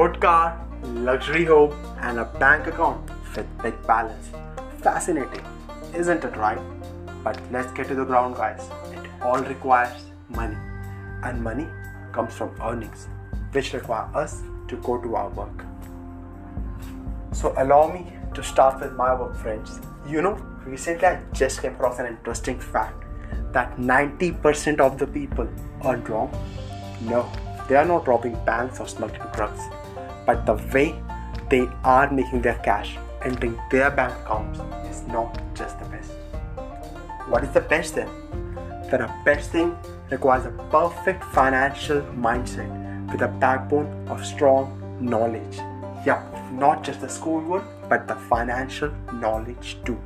good car, luxury home, and a bank account with big balance. Fascinating, isn't it right? But let's get to the ground, guys. It all requires money, and money comes from earnings, which require us to go to our work. So, allow me to start with my work, friends. You know, recently I just came across an interesting fact that 90% of the people earn wrong. No, they are not robbing banks or smuggling drugs, but the way they are making their cash entering their bank accounts is not just the best. What is the best then? The best thing requires a perfect financial mindset with a backbone of strong knowledge. Yeah, not just the schoolwork, but the financial knowledge too.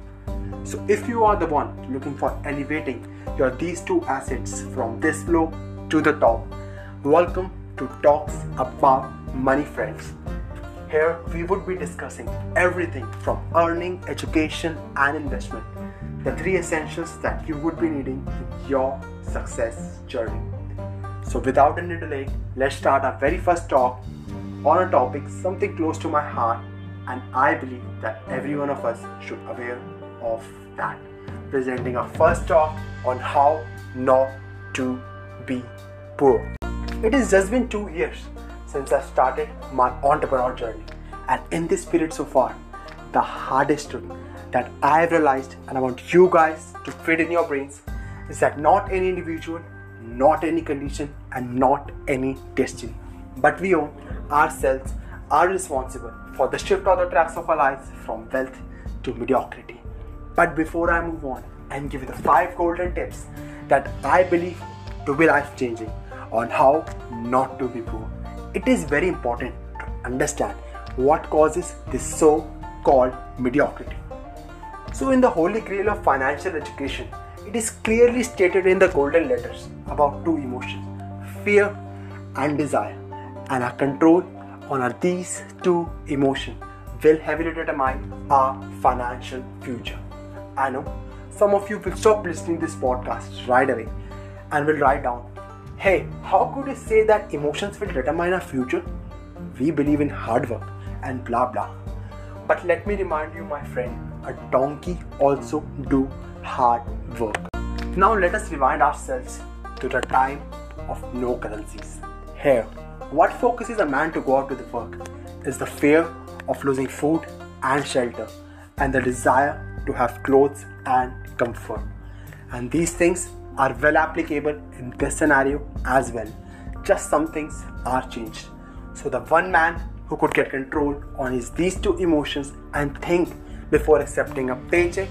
So, if you are the one looking for elevating your these two assets from this low to the top, welcome to Talks About Money Friends. Here we would be discussing everything from earning, education, and investment, the three essentials that you would be needing in your success journey. So, without any delay, let's start our very first talk on a topic something close to my heart, and I believe that every one of us should aware of that. Presenting our first talk on how not to be poor. It has just been two years since I started my entrepreneur journey, and in this period so far, the hardest truth that I have realized, and I want you guys to fit in your brains, is that not any individual, not any condition, and not any destiny, but we own ourselves are responsible for the shift of the tracks of our lives from wealth to mediocrity. But before I move on and give you the five golden tips that I believe to be life changing, on how not to be poor. It is very important to understand what causes this so called mediocrity. So, in the holy grail of financial education, it is clearly stated in the golden letters about two emotions fear and desire, and our control on these two emotions will heavily determine our financial future. I know some of you will stop listening this podcast right away and will write down Hey, how could you say that emotions will determine our future? We believe in hard work and blah blah. But let me remind you, my friend, a donkey also do hard work. Now let us rewind ourselves to the time of no currencies. Here, what focuses a man to go out to the work is the fear of losing food and shelter and the desire to have clothes and comfort. And these things are well applicable in this scenario as well. Just some things are changed. So the one man who could get control on his these two emotions and think before accepting a paycheck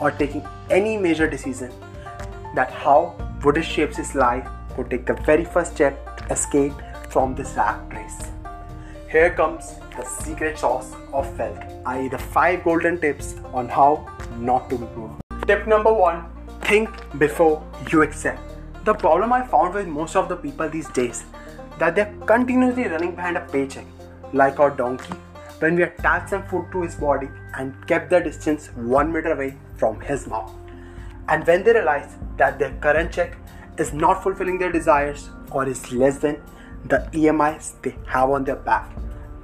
or taking any major decision that how would it shapes his life could take the very first step to escape from this rat race. Here comes the secret sauce of wealth, i.e., the five golden tips on how not to be poor. Tip number one think before you accept. The problem I found with most of the people these days that they're continuously running behind a paycheck, like our donkey, when we attached some food to his body and kept the distance one meter away from his mouth. And when they realize that their current check is not fulfilling their desires or is less than the EMIs they have on their back,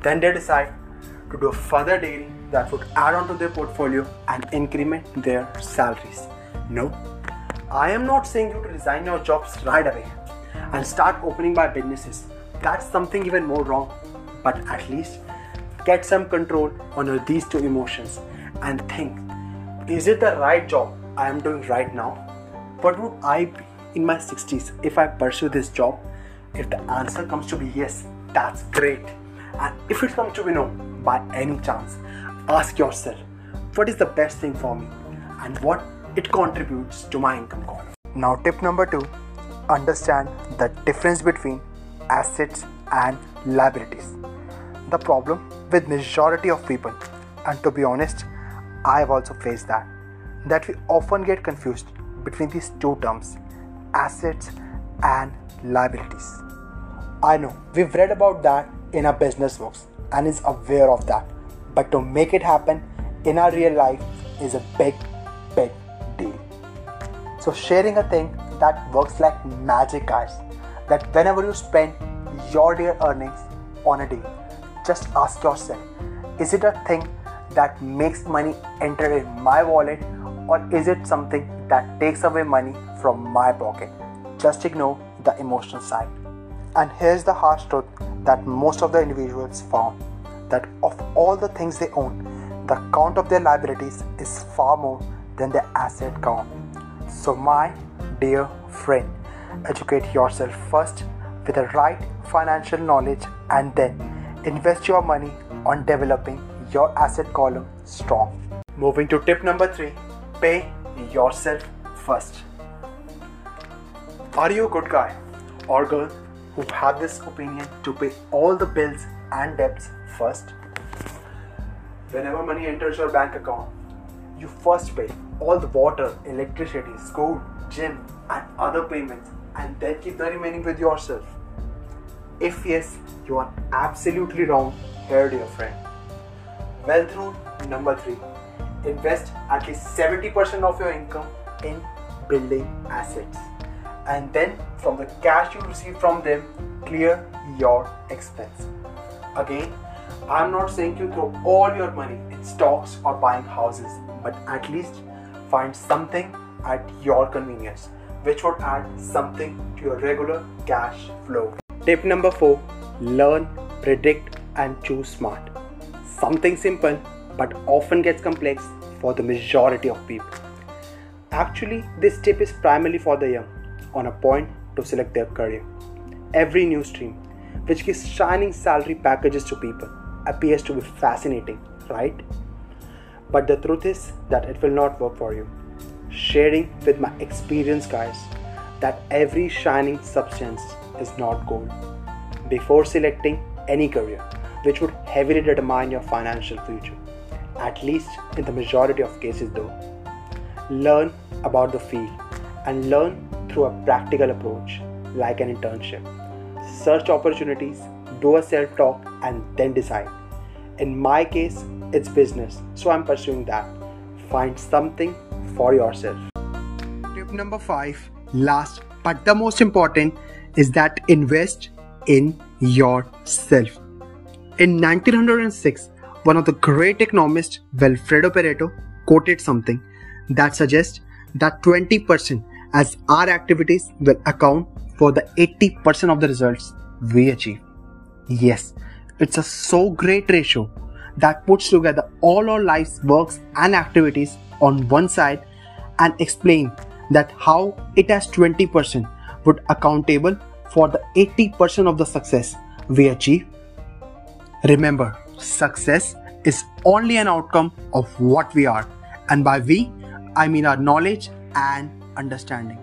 then they decide to do a further deal that would add on to their portfolio and increment their salaries. No, I am not saying you to resign your jobs right away and start opening my businesses. That's something even more wrong. But at least get some control on these two emotions and think is it the right job I am doing right now? What would I be in my 60s if I pursue this job? If the answer comes to be yes, that's great. And if it comes to be no, by any chance, ask yourself what is the best thing for me and what it contributes to my income column. Now, tip number two understand the difference between assets and liabilities. The problem with majority of people, and to be honest, I have also faced that, that we often get confused between these two terms assets and liabilities. I know we've read about that in our business books and is aware of that, but to make it happen in our real life is a big, big so sharing a thing that works like magic, guys. That whenever you spend your dear earnings on a deal, just ask yourself is it a thing that makes money enter in my wallet or is it something that takes away money from my pocket? Just ignore the emotional side. And here's the harsh truth that most of the individuals found that of all the things they own, the count of their liabilities is far more than the asset count. So, my dear friend, educate yourself first with the right financial knowledge and then invest your money on developing your asset column strong. Moving to tip number three pay yourself first. Are you a good guy or girl who have this opinion to pay all the bills and debts first? Whenever money enters your bank account, you first pay. All the water, electricity, school, gym, and other payments, and then keep the remaining with yourself. If yes, you are absolutely wrong. Here, dear friend. Wealth rule number three. Invest at least 70% of your income in building assets and then from the cash you receive from them clear your expense. Again i'm not saying you throw all your money in stocks or buying houses but at least find something at your convenience which would add something to your regular cash flow tip number 4 learn predict and choose smart something simple but often gets complex for the majority of people. Actually, this tip is primarily for the young on a point to select their career. Every new stream, which gives shining salary packages to people, appears to be fascinating, right? But the truth is that it will not work for you. Sharing with my experience, guys, that every shining substance is not gold. Before selecting any career, which would heavily determine your financial future. At least in the majority of cases, though. Learn about the field and learn through a practical approach, like an internship. Search opportunities, do a self talk, and then decide. In my case, it's business, so I'm pursuing that. Find something for yourself. Tip number five, last but the most important, is that invest in yourself. In 1906, one of the great economists, Vilfredo Pareto, quoted something that suggests that 20% as our activities will account for the 80% of the results we achieve. Yes, it's a so great ratio that puts together all our life's works and activities on one side and explain that how it has 20% would accountable for the 80% of the success we achieve. Remember, success is only an outcome of what we are, and by we, I mean our knowledge and understanding.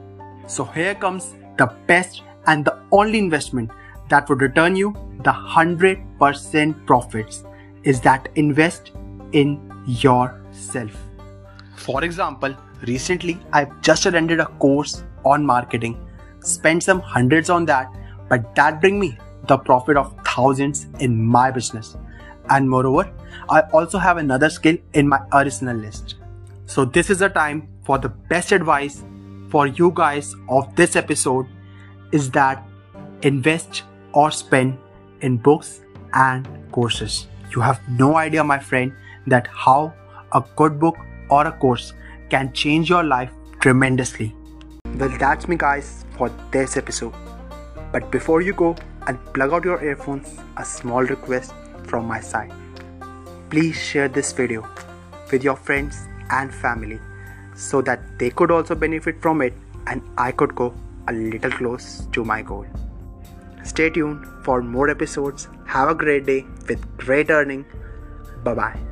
So, here comes the best and the only investment that would return you the 100% profits is that invest in yourself. For example, recently I've just attended a course on marketing, spent some hundreds on that, but that bring me the profit of thousands in my business. And moreover, I also have another skill in my arsenal list. So this is the time for the best advice for you guys of this episode is that invest or spend in books and courses. You have no idea, my friend, that how a good book or a course can change your life tremendously. Well, that's me, guys, for this episode. But before you go, and plug out your earphones, a small request from my side. Please share this video with your friends and family so that they could also benefit from it and I could go a little close to my goal. Stay tuned for more episodes. Have a great day with great earning. Bye bye.